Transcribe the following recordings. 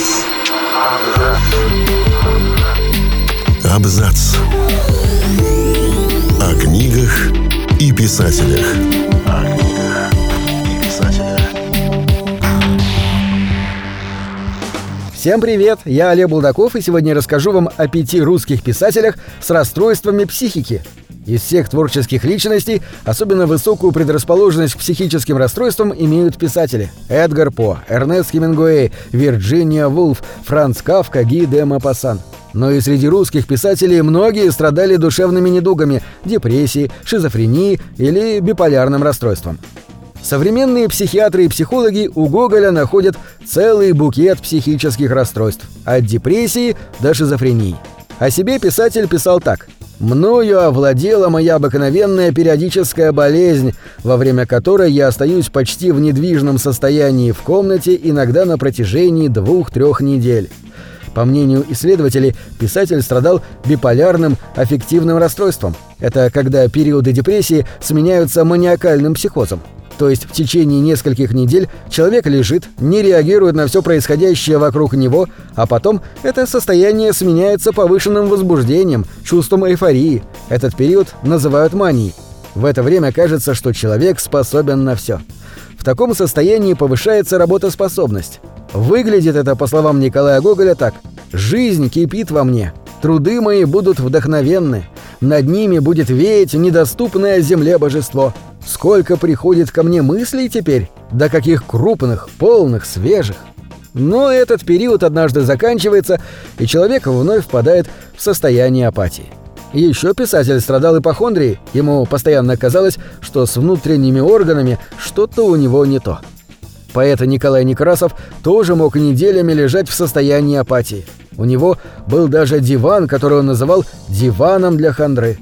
Абзац. Абзац. О книгах и писателях. О книгах и писателях. Всем привет! Я Олег Булдаков, и сегодня расскажу вам о пяти русских писателях с расстройствами психики. Из всех творческих личностей особенно высокую предрасположенность к психическим расстройствам имеют писатели Эдгар По, Эрнест Хемингуэй, Вирджиния Вулф, Франц Кафка, Ги де Мапассан. Но и среди русских писателей многие страдали душевными недугами, депрессией, шизофренией или биполярным расстройством. Современные психиатры и психологи у Гоголя находят целый букет психических расстройств, от депрессии до шизофрении. О себе писатель писал так – Мною овладела моя обыкновенная периодическая болезнь, во время которой я остаюсь почти в недвижном состоянии в комнате иногда на протяжении двух-трех недель. По мнению исследователей, писатель страдал биполярным аффективным расстройством. Это когда периоды депрессии сменяются маниакальным психозом. То есть в течение нескольких недель человек лежит, не реагирует на все происходящее вокруг него, а потом это состояние сменяется повышенным возбуждением, чувством эйфории. Этот период называют манией. В это время кажется, что человек способен на все. В таком состоянии повышается работоспособность. Выглядит это, по словам Николая Гоголя, так. «Жизнь кипит во мне. Труды мои будут вдохновенны. Над ними будет веять недоступное земле божество. Сколько приходит ко мне мыслей теперь, до каких крупных, полных, свежих. Но этот период однажды заканчивается, и человек вновь впадает в состояние апатии. Еще писатель страдал ипохондрией, ему постоянно казалось, что с внутренними органами что-то у него не то. Поэт Николай Некрасов тоже мог неделями лежать в состоянии апатии. У него был даже диван, который он называл «диваном для хандры».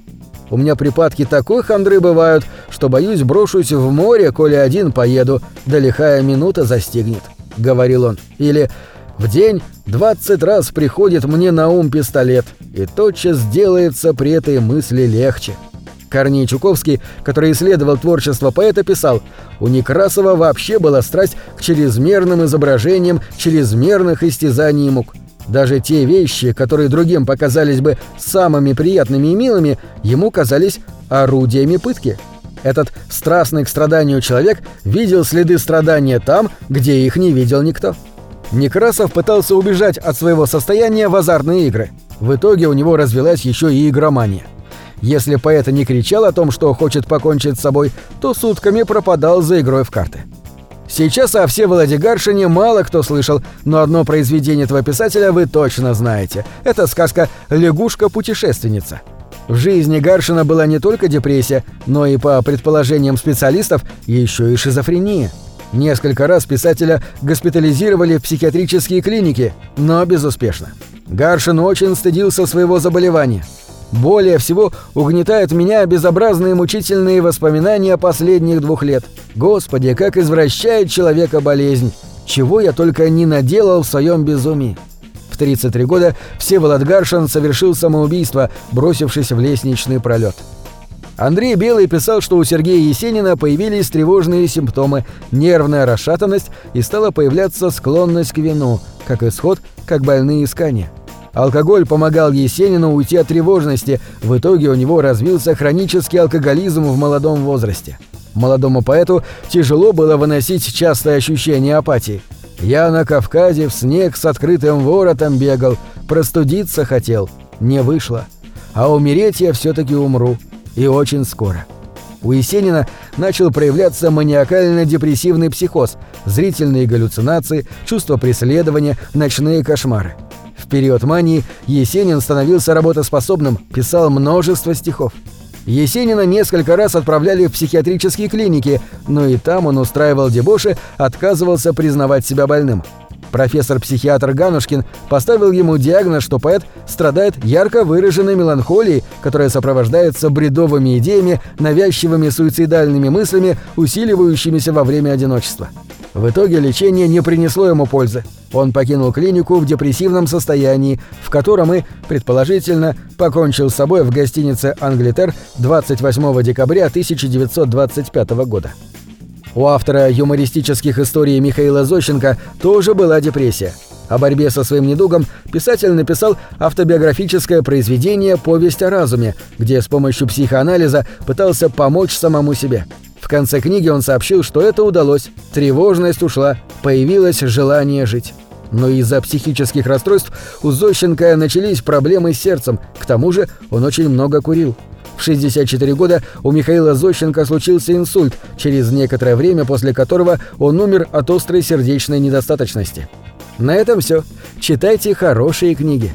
У меня припадки такой хандры бывают, что, боюсь, брошусь в море, коли один поеду, да лихая минута застигнет», — говорил он. Или «В день двадцать раз приходит мне на ум пистолет, и тотчас делается при этой мысли легче». Корней Чуковский, который исследовал творчество поэта, писал «У Некрасова вообще была страсть к чрезмерным изображениям чрезмерных истязаний и мук. Даже те вещи, которые другим показались бы самыми приятными и милыми, ему казались орудиями пытки. Этот страстный к страданию человек видел следы страдания там, где их не видел никто. Некрасов пытался убежать от своего состояния в азартные игры. В итоге у него развелась еще и игромания. Если поэт не кричал о том, что хочет покончить с собой, то сутками пропадал за игрой в карты. Сейчас о Всеволоде Гаршине мало кто слышал, но одно произведение этого писателя вы точно знаете. Это сказка «Лягушка-путешественница». В жизни Гаршина была не только депрессия, но и, по предположениям специалистов, еще и шизофрения. Несколько раз писателя госпитализировали в психиатрические клиники, но безуспешно. Гаршин очень стыдился своего заболевания – более всего угнетают меня безобразные мучительные воспоминания последних двух лет. Господи, как извращает человека болезнь! Чего я только не наделал в своем безумии. В 33 года Всеволод Гаршин совершил самоубийство, бросившись в лестничный пролет. Андрей Белый писал, что у Сергея Есенина появились тревожные симптомы, нервная расшатанность и стала появляться склонность к вину, как исход, как больные искания. Алкоголь помогал Есенину уйти от тревожности, в итоге у него развился хронический алкоголизм в молодом возрасте. Молодому поэту тяжело было выносить частое ощущение апатии. «Я на Кавказе в снег с открытым воротом бегал, простудиться хотел, не вышло. А умереть я все-таки умру, и очень скоро». У Есенина начал проявляться маниакально-депрессивный психоз, зрительные галлюцинации, чувство преследования, ночные кошмары. В период мании Есенин становился работоспособным, писал множество стихов. Есенина несколько раз отправляли в психиатрические клиники, но и там он устраивал дебоши, отказывался признавать себя больным. Профессор-психиатр Ганушкин поставил ему диагноз, что поэт страдает ярко выраженной меланхолией, которая сопровождается бредовыми идеями, навязчивыми суицидальными мыслями, усиливающимися во время одиночества. В итоге лечение не принесло ему пользы. Он покинул клинику в депрессивном состоянии, в котором и, предположительно, покончил с собой в гостинице «Англитер» 28 декабря 1925 года. У автора юмористических историй Михаила Зощенко тоже была депрессия. О борьбе со своим недугом писатель написал автобиографическое произведение «Повесть о разуме», где с помощью психоанализа пытался помочь самому себе. В конце книги он сообщил, что это удалось, тревожность ушла, появилось желание жить. Но из-за психических расстройств у Зощенко начались проблемы с сердцем, к тому же он очень много курил. В 64 года у Михаила Зощенко случился инсульт, через некоторое время после которого он умер от острой сердечной недостаточности. На этом все. Читайте хорошие книги.